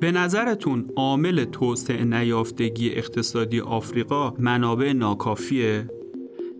به نظرتون عامل توسعه نیافتگی اقتصادی آفریقا منابع ناکافیه؟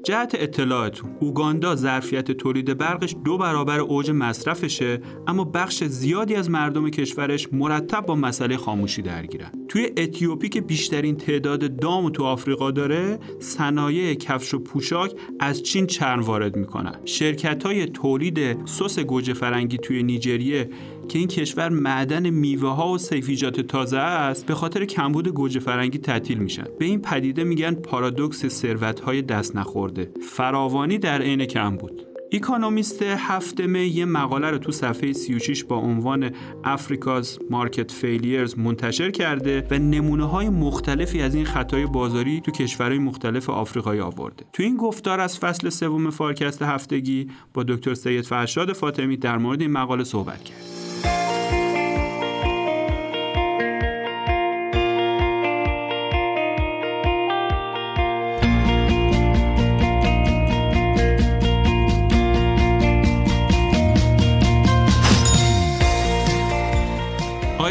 جهت اطلاعتون. اوگاندا ظرفیت تولید برقش دو برابر اوج مصرفشه اما بخش زیادی از مردم کشورش مرتب با مسئله خاموشی درگیرن. توی اتیوپی که بیشترین تعداد دام تو آفریقا داره صنایع کفش و پوشاک از چین چرم وارد می‌کنن. شرکت های تولید سس گوجه فرنگی توی نیجریه که این کشور معدن میوه ها و صیفی‌جات تازه است به خاطر کمبود گوجه فرنگی تعطیل میشن به این پدیده میگن پارادوکس ثروت های دست نخورده فراوانی در عین کمبود Economist هفته می یه مقاله رو تو صفحه 36 با عنوان Africa's market failures منتشر کرده و نمونه های مختلفی از این خطای بازاری تو کشورهای مختلف آفریقایی آورده. تو این گفتار از فصل سوم فارکست هفتگی با دکتر سید فرشاد فاطمی در مورد این مقاله صحبت کرد.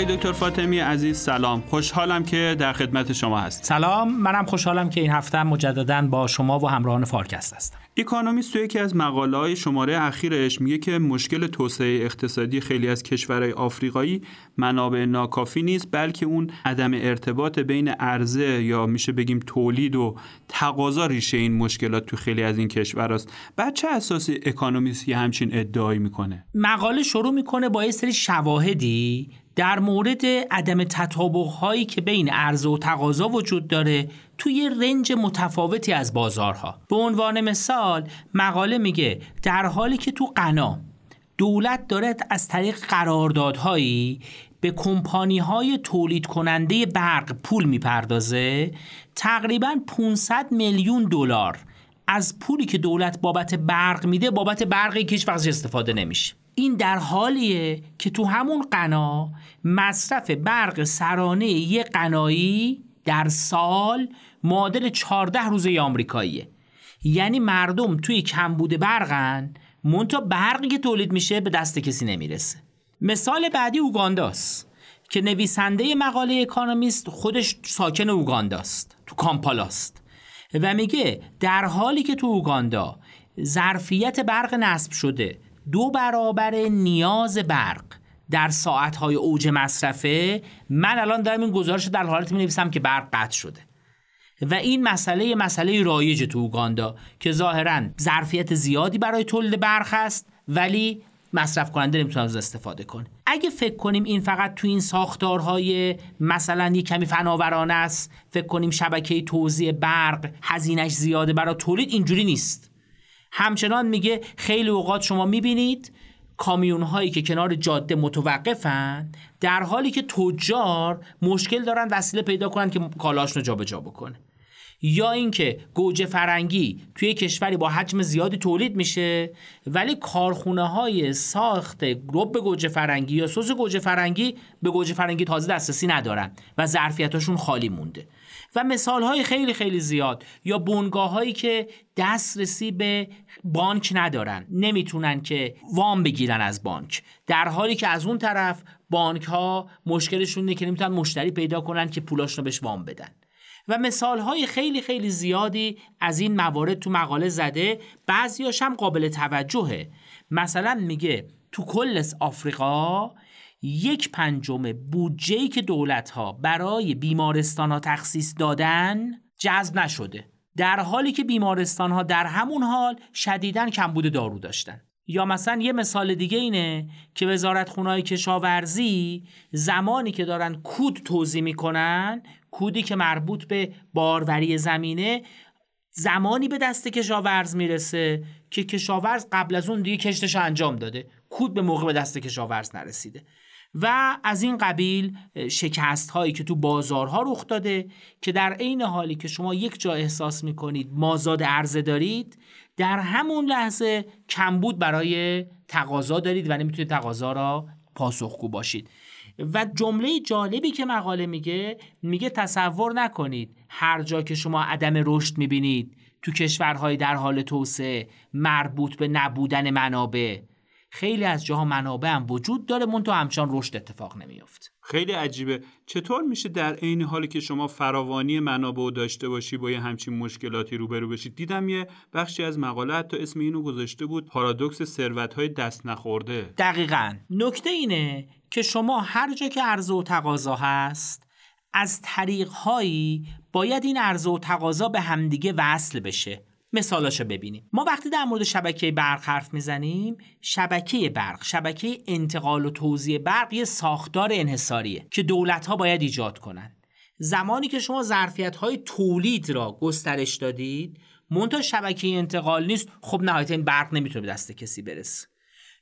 دکتر فاطمی عزیز سلام. خوشحالم که در خدمت شما هست سلام. منم خوشحالم که این هفته مجددا با شما و همراهان فارکست هستم. اکونومیست تو یکی از مقاله های شماره اخیرش میگه که مشکل توسعه اقتصادی خیلی از کشورهای آفریقایی منابع ناکافی نیست بلکه اون عدم ارتباط بین عرضه یا میشه بگیم تولید و تقاضا ریشه این مشکلات تو خیلی از این کشورهاست. بعد چه اساسی اکونومیست یه همچین ادعایی می‌کنه؟ مقاله شروع می‌کنه با یه سری شواهدی در مورد عدم تطابق هایی که بین عرضه و تقاضا وجود داره توی رنج متفاوتی از بازارها. به عنوان مثال مقاله میگه در حالی که تو قنا دولت داره از طریق قراردادهایی به کمپانی های تولید کننده برق پول می‌پردازه تقریبا 500 میلیون دلار از پولی که دولت بابت برق میده بابت برقی که استفاده نمیشه. این در حالیه که تو همون قنا مصرف برق سرانه یه قنایی در سال معادل 14 روزه آمریکاییه. یعنی مردم توی کمبود برقن مونتا برقی که تولید میشه به دست کسی نمی‌رسه. مثال بعدی اوگانداست که نویسنده مقاله اکانومیست خودش ساکن اوگانداست تو کامپالاست. و میگه در حالی که تو اوگاندا ظرفیت برق نصب شده دو برابر نیاز برق در ساعتهای اوج مصرفه. من الان دارم این گزارش در حالت می نویسم که برق قطع شده. و این مسئله مسئله رایج تو اوگاندا که ظاهرا ظرفیت زیادی برای تولید برق هست ولی مصرف کننده نمی‌تونه از استفاده کنه. اگه فکر کنیم این فقط تو این ساختارهای مثلا یک کمی فناورانه است فکر کنیم شبکه توزیع برق هزینش زیاده برای تولید اینجوری نیست. همچنان میگه خیلی اوقات شما می‌بینید کامیون هایی که کنار جاده متوقفن در حالی که تجار مشکل دارن وسیله پیدا کنن که کالاشون رو جابجا بکنه. یا اینکه گوجه فرنگی توی کشوری با حجم زیادی تولید میشه ولی کارخونه های ساخت رب گوجه فرنگی یا سس گوجه فرنگی به گوجه فرنگی تازه دسترسی ندارن و ظرفیتاشون خالی مونده. و مثال های خیلی خیلی زیاد یا بنگاه هایی که دسترسی به بانک ندارن نمی‌تونن که وام بگیرن از بانک. در حالی که از اون طرف بانک ها مشکلشون اینه که نمی‌تونن مشتری پیدا کنن که پولاشون رو بهش وام بدن. و مثال های خیلی خیلی زیادی از این موارد تو مقاله زده بعضیاش هم قابل توجهه. مثلا میگه تو کل آفریقا یک پنجم بودجه که دولت ها برای بیمارستان ها تخصیص دادن جذب نشده. در حالی که بیمارستان ها در همون حال شدیداً کمبود دارو داشتن. یا مثلا یه مثال دیگه اینه که وزارت خونهای کشاورزی زمانی که دارن کود توضیح می‌کنن کودی که مربوط به باروری زمینه زمانی به دست کشاورز می‌رسه که کشاورز قبل از اون دیگه کشتش انجام داده. کود به موقع به دست کشاورز نرسیده. و از این قبیل شکست هایی که تو بازارها رخ داده که در عین حالی که شما یک جا احساس می‌کنید مازاد عرضه دارید در همون لحظه کمبود برای تقاضا دارید و نمی‌تونید تقاضا را پاسخگو باشید. و جمله جالبی که مقاله میگه میگه تصور نکنید هر جا که شما عدم رشد می‌بینید تو کشورهای در حال توسعه مربوط به نبودن منابع خیلی از جاها منابع هم وجود داره منتها همچنان رشد اتفاق نمیفت خیلی عجیبه. چطور میشه در عین حالی که شما فراوانی منابع داشته باشی با یه همچین مشکلاتی روبرو بشید دیدم یه بخشی از مقاله حتی اسم اینو گذاشته بود پارادوکس ثروت های دست نخورده. دقیقا. نکته اینه که شما هر جا که عرضه و تقاضا هست از طریق هایی باید این عرضه و تقاضا به همدیگه وصل بشه. مثالاشو ببینیم. ما وقتی در مورد شبکه برق حرف می‌زنیم شبکه برق شبکه انتقال و توزیع برق یه ساختار انحصاریه که دولت ها باید ایجاد کنن. زمانی که شما ظرفیت های تولید را گسترش دادید منتها شبکه انتقال نیست. خب نهایتا این برق نمی‌تونه به دست کسی برسه.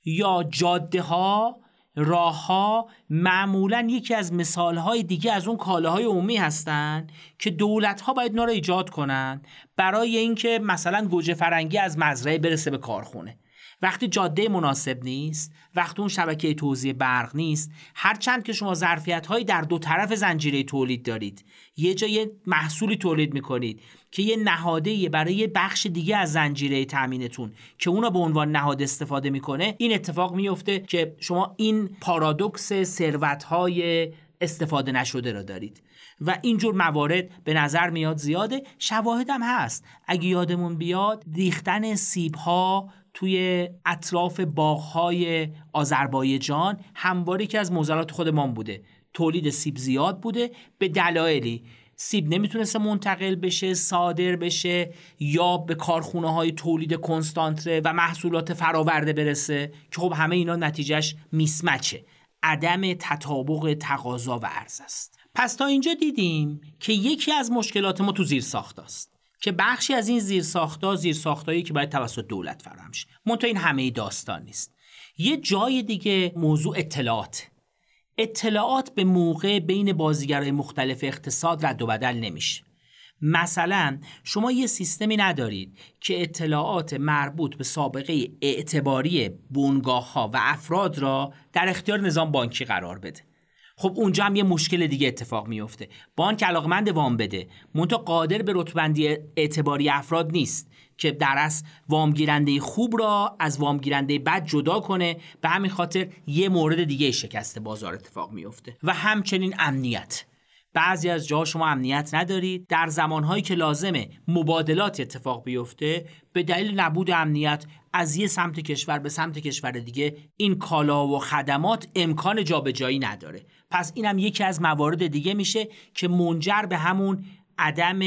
یا جاده ها راهها معمولا یکی از مثالهای دیگه از اون کالاهای عمومی هستند که دولت ها باید اینا رو ایجاد کنن برای اینکه مثلا گوجه فرنگی از مزرعه برسه به کارخونه. وقتی جاده مناسب نیست وقتی اون شبکه توزیع برق نیست هرچند که شما ظرفیت هایی در دو طرف زنجیره تولید دارید یه جای محصولی تولید می‌کنید. که یه نهاده برای یه بخش دیگه از زنجیره تامینتون که اونا به عنوان نهاد استفاده می‌کنه این اتفاق میفته که شما این پارادوکس ثروت های استفاده نشده را دارید. و اینجور موارد به نظر میاد زیاده. شواهد هم هست. اگه یادمون بیاد ریختن سیب ها توی اطراف باغهای آذربایجان همواره که از موزلات خودمان بوده. تولید سیب زیاد بوده. به دلایلی سیب نمی‌تونسته منتقل بشه صادر بشه یا به کارخونه های تولید کنستانتره و محصولات فراورده برسه که خب همه اینا نتیجهش میسمچه عدم تطابق تقاضا و عرض است. پس تا اینجا دیدیم که یکی از مشکلات ما تو زیر است که بخشی از این زیر ساختا زیر ساختایی که باید توسط دولت فراهم شه. این همه داستان نیست. یه جای دیگه موضوع اطلاعات. اطلاعات به موقع بین بازیگرای مختلف اقتصاد رد و بدل نمیشه. مثلا شما یه سیستمی ندارید که اطلاعات مربوط به سابقه اعتباری بونگاه ها و افراد را در اختیار نظام بانکی قرار بده. خب اونجا هم یه مشکل دیگه اتفاق میفته بانک علاقمند وام بده. منتها قادر به رتبندی اعتباری افراد نیست. که در از وامگیرنده خوب را از وامگیرنده بد جدا کنه به همین خاطر یه مورد دیگه شکست بازار اتفاق میفته و همچنین امنیت. بعضی از جاها شما امنیت ندارید. در زمانهایی که لازمه مبادلات اتفاق بیفته به دلیل نبود امنیت از یه سمت کشور به سمت کشور دیگه این کالا و خدمات امکان جابجایی نداره. پس اینم یکی از موارد دیگه میشه که منجر به همون عدم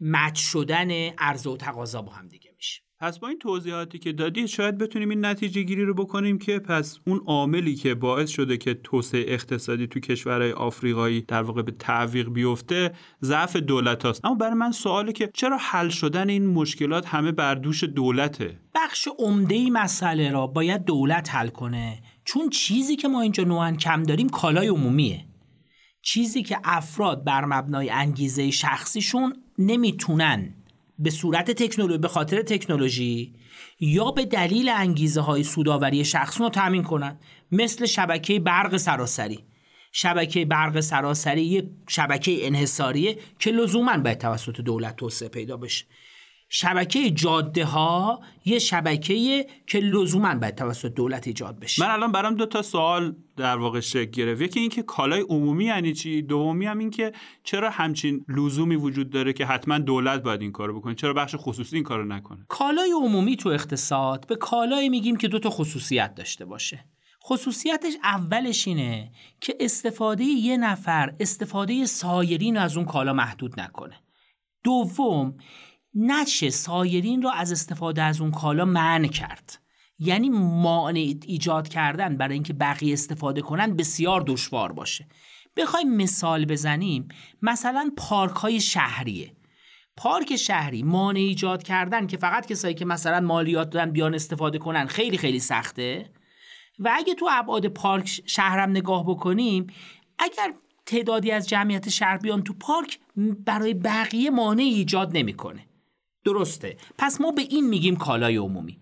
مچ شدن عرضه و تقاضا با هم دیگه میشه. پس با این توضیحاتی که دادید شاید بتونیم این نتیجه گیری رو بکنیم که پس اون عاملی که باعث شده که توسعه اقتصادی تو کشورهای آفریقایی در واقع به تعویق بیفته ضعف دولت هاست. اما برای من سواله که چرا حل شدن این مشکلات همه بر دوش دولته؟ بخش عمده مسئله را باید دولت حل کنه. چون چیزی که ما اینجا نوعا کم داریم کالای عمومیه. چیزی که افراد بر مبنای انگیزه شخصیشون نمی‌تونن به صورت تکنولوژی به خاطر تکنولوژی یا به دلیل انگیزه های سوداوری شخصی رو تامین کنند مثل شبکه برق سراسری. شبکه برق سراسری یک شبکه انحصاریه که لزوما باید توسط دولت توسعه پیدا بشه. شبکه جاده ها یه شبکه که لزوما باید توسط دولت ایجاد بشه. من الان برام دو تا سوال در واقع شکل گرفت. یکی اینکه کالای عمومی یعنی چی؟ دومی هم این که چرا همچین لزومی وجود داره که حتما دولت باید این کارو بکنه؟ چرا بخش خصوصی این کارو نکنه؟ کالای عمومی تو اقتصاد به کالای میگیم که دو تا خصوصیت داشته باشه. خصوصیتش اولش اینه که استفاده یه نفر استفاده سایرین از اون کالا محدود نکنه. دوم نشه سایرین را از استفاده از اون کالا منع کرد. یعنی مانع ایجاد کردن برای اینکه بقیه استفاده کنن بسیار دشوار باشه. بخوایم مثال بزنیم. مثلا پارک های شهریه. پارک شهری مانع ایجاد کردن که فقط کسایی که مثلا مالیات دادن بیان استفاده کنن خیلی خیلی سخته. و اگه تو ابعاد پارک شهرم نگاه بکنیم اگر تعدادی از جمعیت شهر بیان تو پارک برای بقیه مانع ایجاد نمی‌کنه. درسته. پس ما به این میگیم کالای عمومی.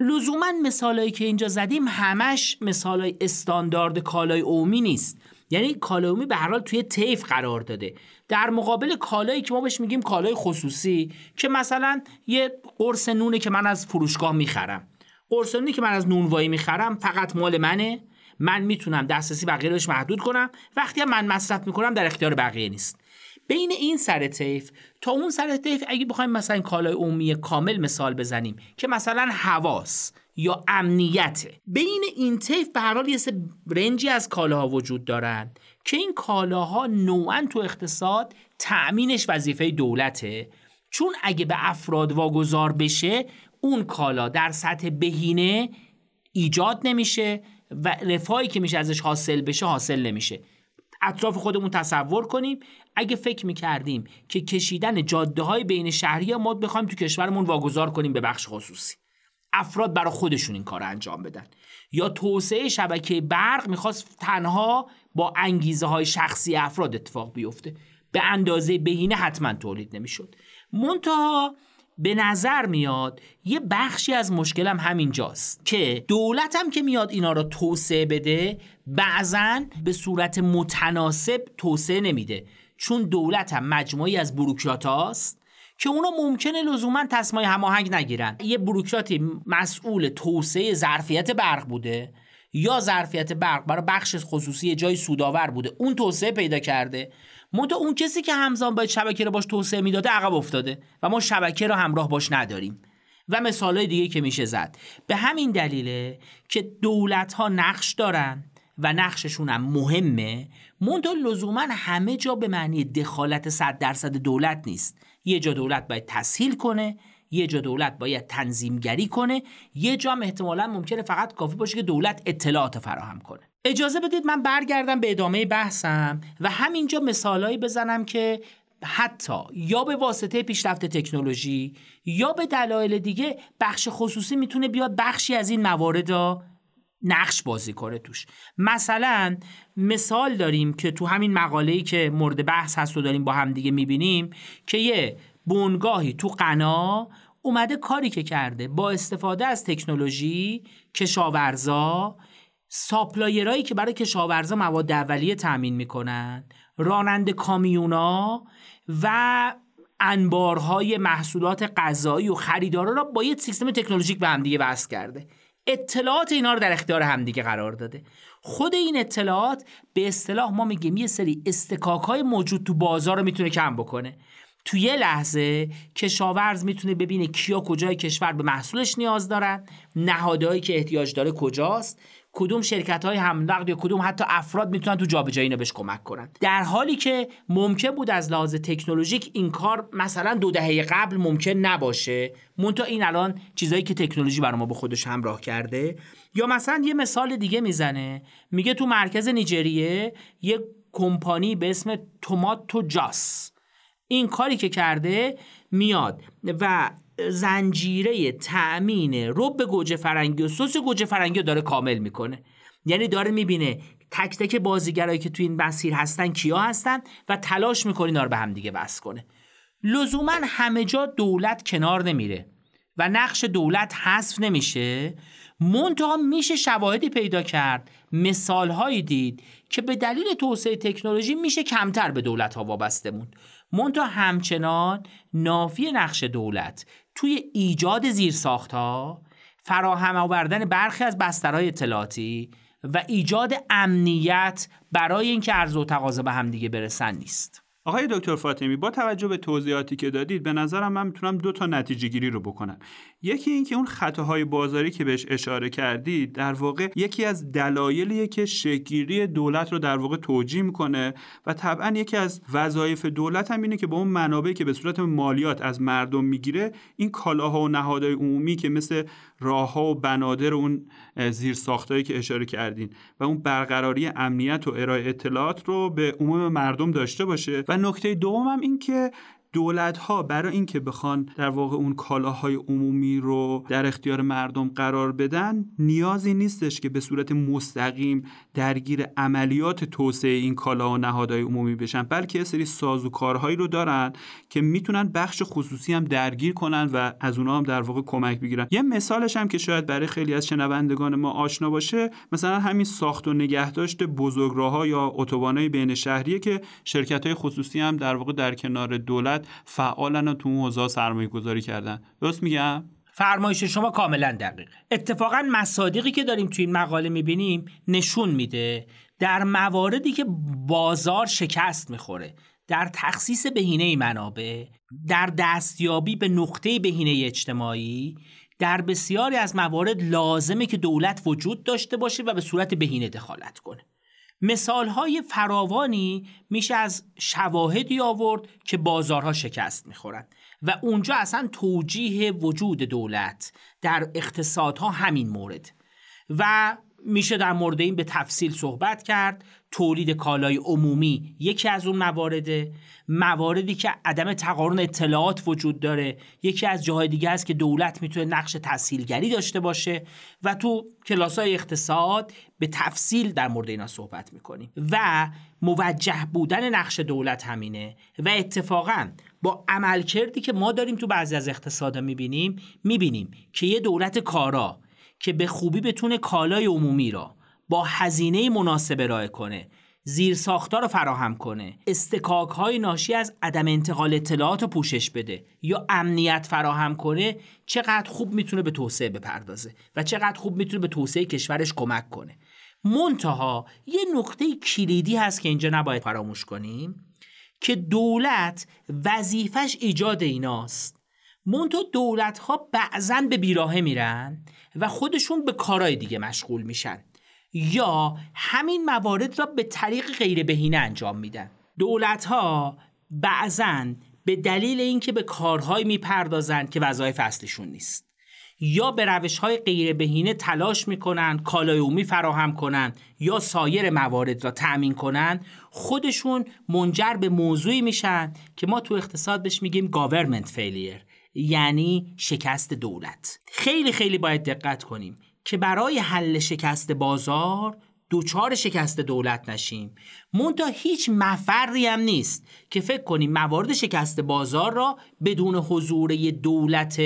لزوما مثالایی که اینجا زدیم همش مثالای استاندارد کالای عمومی نیست. یعنی کالای عمومی به هر حال توی طیف قرار داده. در مقابل کالایی که ما بهش میگیم کالای خصوصی که مثلا یه قرص نونه که من از فروشگاه می‌خرم. قرصانی که من از نونوایی می‌خرم فقط مال منه. من می‌تونم دسترسی بقیه روش محدود کنم. وقتی من مصرف می‌کنم در اختیار بقیه نیست. بین این سر طیف تا اون سر طیف اگه بخوایم مثلا کالای عمومی کامل مثال بزنیم که مثلا حواس یا امنیته بین این طیف به هر حال یه رنجی از کالاها وجود دارن که این کالاها نوعا تو اقتصاد تأمینش وظیفه دولته چون اگه به افراد واگذار بشه اون کالا در سطح بهینه ایجاد نمیشه و رفاهی که میشه ازش حاصل بشه حاصل نمیشه. اطراف خودمون تصور کنیم. اگه فکر می‌کردیم که کشیدن جاده های بین شهری ما بخوایم تو کشورمون واگذار کنیم به بخش خصوصی. افراد برای خودشون این کار انجام بدن. یا توسعه شبکه برق می‌خواست تنها با انگیزه های شخصی افراد اتفاق بیفته. به اندازه بهینه حتما تولید نمی‌شد. منتها به نظر میاد یه بخشی از مشکلم همینجاست که دولتم که میاد اینا رو توسعه بده بعضا به صورت متناسب توسعه نمیده. چون دولت هم مجموعی از بروکرات هاست که اونا ممکنه لزوما تصمیم هماهنگ نگیرن. یه بروکراتی مسئول توسعه ظرفیت برق بوده یا ظرفیت برق برای بخش خصوصی جای سوداور بوده. اون توسعه پیدا کرده. منتها اون کسی که همزمان باید شبکه رو باش توسعه می‌داده عقب افتاده و ما شبکه رو همراه باش نداریم. و مثالهای دیگه که میشه زد. به همین دلیله که دولت ها نقش دارن و نقششون هم مهمه منتها لزوما همه جا به معنی دخالت صد درصد دولت نیست. یه جا دولت باید تسهیل کنه یه جا دولت باید تنظیمگری کنه یه جا هم احتمالا ممکنه فقط کافی باشه که دولت اطلاعات فراهم کنه. اجازه بدید من برگردم به ادامه بحثم و همینجا مثالهایی بزنم که حتی یا به واسطه پیشرفت تکنولوژی یا به دلایل دیگه بخش خصوصی می‌تونه بیاد بخشی از این موارد را نقش بازی کنه توش. مثلا مثال داریم که تو همین مقاله‌ای که مورد بحث هست و داریم با هم دیگه می‌بینیم که یه بنگاهی تو قنا اومده کاری که کرده با استفاده از تکنولوژی کشاورزا ساپلایرهایی که برای کشاورزا مواد اولیه تامین می‌کنن راننده کامیونا و انبارهای محصولات غذایی و خریدارا را با یه سیستم تکنولوژیک به همدیگه وصل کرده. اطلاعات اینا رو در اختیار همدیگه قرار داده. خود این اطلاعات به اصطلاح ما میگیم یه سری استکاک های موجود تو بازار رو می‌تونه کم بکنه. تو یه لحظه کشاورز می‌تونه ببینه کیا کجای کشور به محصولش نیاز دارن نهادهایی که احتیاج داره کجاست. کدوم شرکت های هم یا کدوم حتی افراد می‌تونن تو جابجایی اینو بهش کمک کنن. در حالی که ممکن بود از لحاظ تکنولوژیک این کار مثلا دو دهه قبل ممکن نباشه مونتا این الان چیزایی که تکنولوژی برای ما به خودش همراه کرده. یا مثلا یه مثال دیگه می‌زنه میگه تو مرکز نیجریه یه کمپانی به اسم توماتو جاس این کاری که کرده میاد و زنجیره تأمین رب گوجه فرنگی و سس گوجه فرنگی داره کامل می‌کنه. یعنی داره می‌بینه تک تک بازیگرایی که تو این مسیر هستن کیا هستن و تلاش می‌کنه اینا رو به هم دیگه وصل کنه. لزوما همه جا دولت کنار نمیره و نقش دولت حذف نمیشه. منتها میشه شواهدی پیدا کرد. مثالهایی دید که به دلیل توسعه تکنولوژی میشه کمتر به دولت ها وابسته موند. منتها همچنان نافی نقش دولت توی ایجاد زیرساختها فراهم آوردن برخی از بسترهای اطلاعاتی و ایجاد امنیت برای اینکه عرضه و تقاضا به همدیگه برسن نیست. آقای دکتر فاطمی با توجه به توضیحاتی که دادید به نظرم من می‌تونم دو تا نتیجه گیری رو بکنم. یکی اینکه اون خطاهای بازاری که بهش اشاره کردید در واقع یکی از دلایلیه که شگیری دولت رو در واقع توجیه می‌کنه و طبعا یکی از وظایف دولت هم اینه که با اون منابعی که به صورت مالیات از مردم می‌گیره این کالاها و نهادهای عمومی که مثل راهها و بنادر اون زیر ساختایی که اشاره کردین و اون برقراری امنیت و ارائه اطلاعات رو به عموم مردم داشته باشه و نکته دوم این که دولت ها برای اینکه بخوان در واقع اون کالاهای عمومی رو در اختیار مردم قرار بدن نیازی نیستش که به صورت مستقیم درگیر عملیات توسعه این کالا و نهادهای عمومی بشن بلکه سری سازوکارهایی رو دارن که می‌تونن بخش خصوصی هم درگیر کنن و از اونها هم در واقع کمک بگیرن. یه مثالش هم که شاید برای خیلی از شنوندگان ما آشنا باشه مثلا همین ساخت و نگهداشت بزرگراهها یا اتوبانهای بین شهریه که شرکت های خصوصی هم در واقع در کنار دولت فعالن و تو اون حوزه سرمایه گذاری کردن. درست میگم؟ فرمایش شما کاملا دقیقه اتفاقا مصادیقی که داریم توی این مقاله می‌بینیم نشون میده در مواردی که بازار شکست می‌خوره در تخصیص بهینه منابع در دستیابی به نقطه بهینه اجتماعی در بسیاری از موارد لازمه که دولت وجود داشته باشه و به صورت بهینه دخالت کنه. مثال های فراوانی میشه از شواهدی آورد که بازارها شکست می‌خورن. و اونجا اصلا توجیه وجود دولت در اقتصادها همین مورد. و میشه در مورد این به تفصیل صحبت کرد. تولید کالای عمومی یکی از اون موارده مواردی که عدم تقارن اطلاعات وجود داره. یکی از جاهای دیگه است که دولت می‌تونه نقش تسهیلگری داشته باشه. و تو کلاس های اقتصاد به تفصیل در مورد اینا صحبت می‌کنیم. و موجه بودن نقش دولت همینه. و اتفاقا با عملکردی که ما داریم تو بعضی از اقتصادا می‌بینیم می‌بینیم که یه دولت کارا که به خوبی بتونه کالای عمومی را با هزینه مناسب ارائه کنه زیر ساختار رو فراهم کنه استکاک های ناشی از عدم انتقال اطلاعات رو پوشش بده یا امنیت فراهم کنه چقدر خوب می‌تونه به توسعه بپردازه و چقدر خوب می‌تونه به توسعه کشورش کمک کنه. منتها یه نقطه کلیدی هست که اینجا نباید فراموش کنیم که دولت وظیفش ایجاد ایناست. منتها دولت ها بعضا به بیراهه میرن و خودشون به کارهای دیگه مشغول میشن. یا همین موارد را به طریق غیر بهینه انجام میدن. دولت ها بعضا به دلیل اینکه به کارهایی می‌پردازند که وظایف اصلیشون نیست. یا به روش های غیر بهینه تلاش می‌کنن کالای عمومی فراهم کنند یا سایر موارد را تأمین کنند خودشون منجر به موضوعی میشن که ما تو اقتصاد بهش میگیم government failure یعنی شکست دولت. خیلی خیلی باید دقت کنیم که برای حل شکست بازار دوچار شکست دولت نشیم. مونتا هیچ مفری هم نیست که فکر کنیم موارد شکست بازار را بدون حضور دولت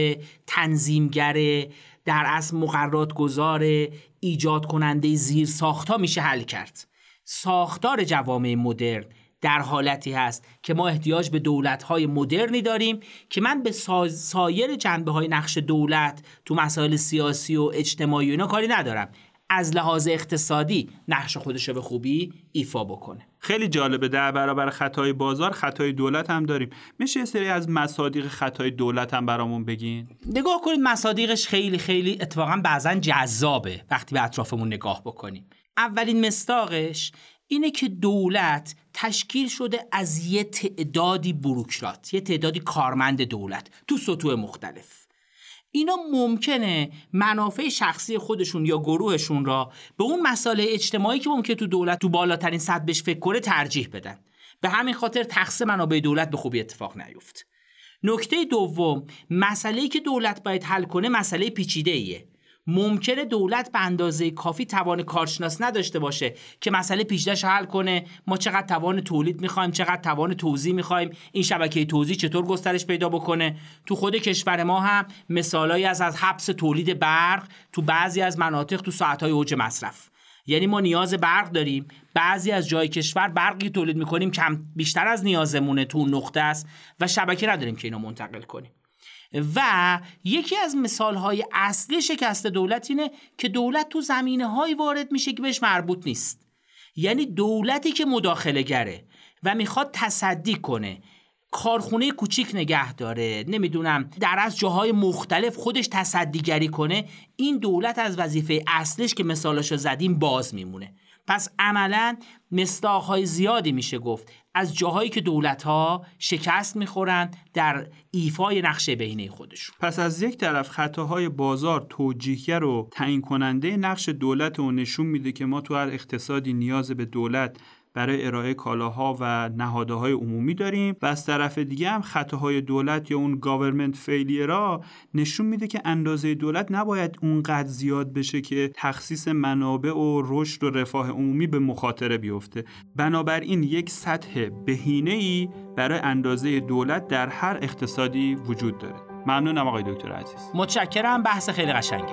تنظیمگر در اصل مقررات گذار ایجاد کننده زیر ساخت میشه حل کرد. ساختار جوامع مدرن در حالتی هست که ما احتیاج به دولت‌های مدرنی داریم که من به سایر جنبه های نقش دولت تو مسائل سیاسی و اجتماعی و اینا کاری ندارم. از لحاظ اقتصادی نقش خودش رو به خوبی ایفا بکنه. خیلی جالبه. در برابر خطای بازار خطای دولت هم داریم. میشه یه سری از مصادیق خطای دولت هم برامون بگین؟ نگاه کنید مصادیقش خیلی خیلی اتفاقا بعضا جذابه. وقتی به اطرافمون نگاه بکنیم. اولین مستاقش اینه که دولت تشکیل شده از یه تعدادی بروکرات یه تعدادی کارمند دولت تو سطوح مختلف. اینا ممکنه منافع شخصی خودشون یا گروهشون را به اون مسائل اجتماعی که ممکنه تو دولت تو بالاترین سطح بهش فکر کنه ترجیح بدن. به همین خاطر تقسیم منابع دولت به خوبی اتفاق نیفت. نکته دوم مسئله که دولت باید حل کنه مسئله پیچیده ایه ممکنه دولت به اندازه کافی توان کارشناس نداشته باشه که مسئله پیچیده‌اش حل کنه. ما چقدر توان تولید می‌خوایم چقدر توان توزیع می‌خوایم این شبکه توزیع چطور گسترش پیدا بکنه؟ تو خود کشور ما هم مثالایی از از حبس تولید برق تو بعضی از مناطق تو ساعتهای اوج مصرف. یعنی ما نیاز برق داریم. بعضی از جای کشور برقی تولید می‌کنیم کم بیشتر از نیازمونه تو نقطه است و شبکه نداریم که اینو منتقل کنیم. و یکی از مثال های اصلی شکست دولت اینه که دولت تو زمینه های وارد میشه که بهش مربوط نیست. یعنی دولتی که مداخله گره و می‌خواد تصدی کنه کارخونه کوچیک نگه داره نمی‌دونم در از جاهای مختلف خودش تصدیگری کنه این دولت از وظیفه اصلش که مثالشو زدیم باز میمونه. پس عملا مستاقهای زیادی میشه گفت. از جاهایی که دولت ها شکست می‌خورند در ایفای نقشه بهینه خودشون. پس از یک طرف خطاهای بازار توجیهگر و تعیین کننده نقش دولت رو نشون میده که ما تو هر اقتصادی نیاز به دولت برای ارائه کالاها و نهادهای عمومی داریم و از طرف دیگه هم خطاهای دولت یا اون گاورمنت فیلیرا نشون میده که اندازه دولت نباید اونقدر زیاد بشه که تخصیص منابع و رشد و رفاه عمومی به مخاطره بیفته. بنابراین یک سطح بهینه ای برای اندازه دولت در هر اقتصادی وجود داره. ممنونم آقای دکتر عزیز. متشکرم. بحث خیلی قشنگی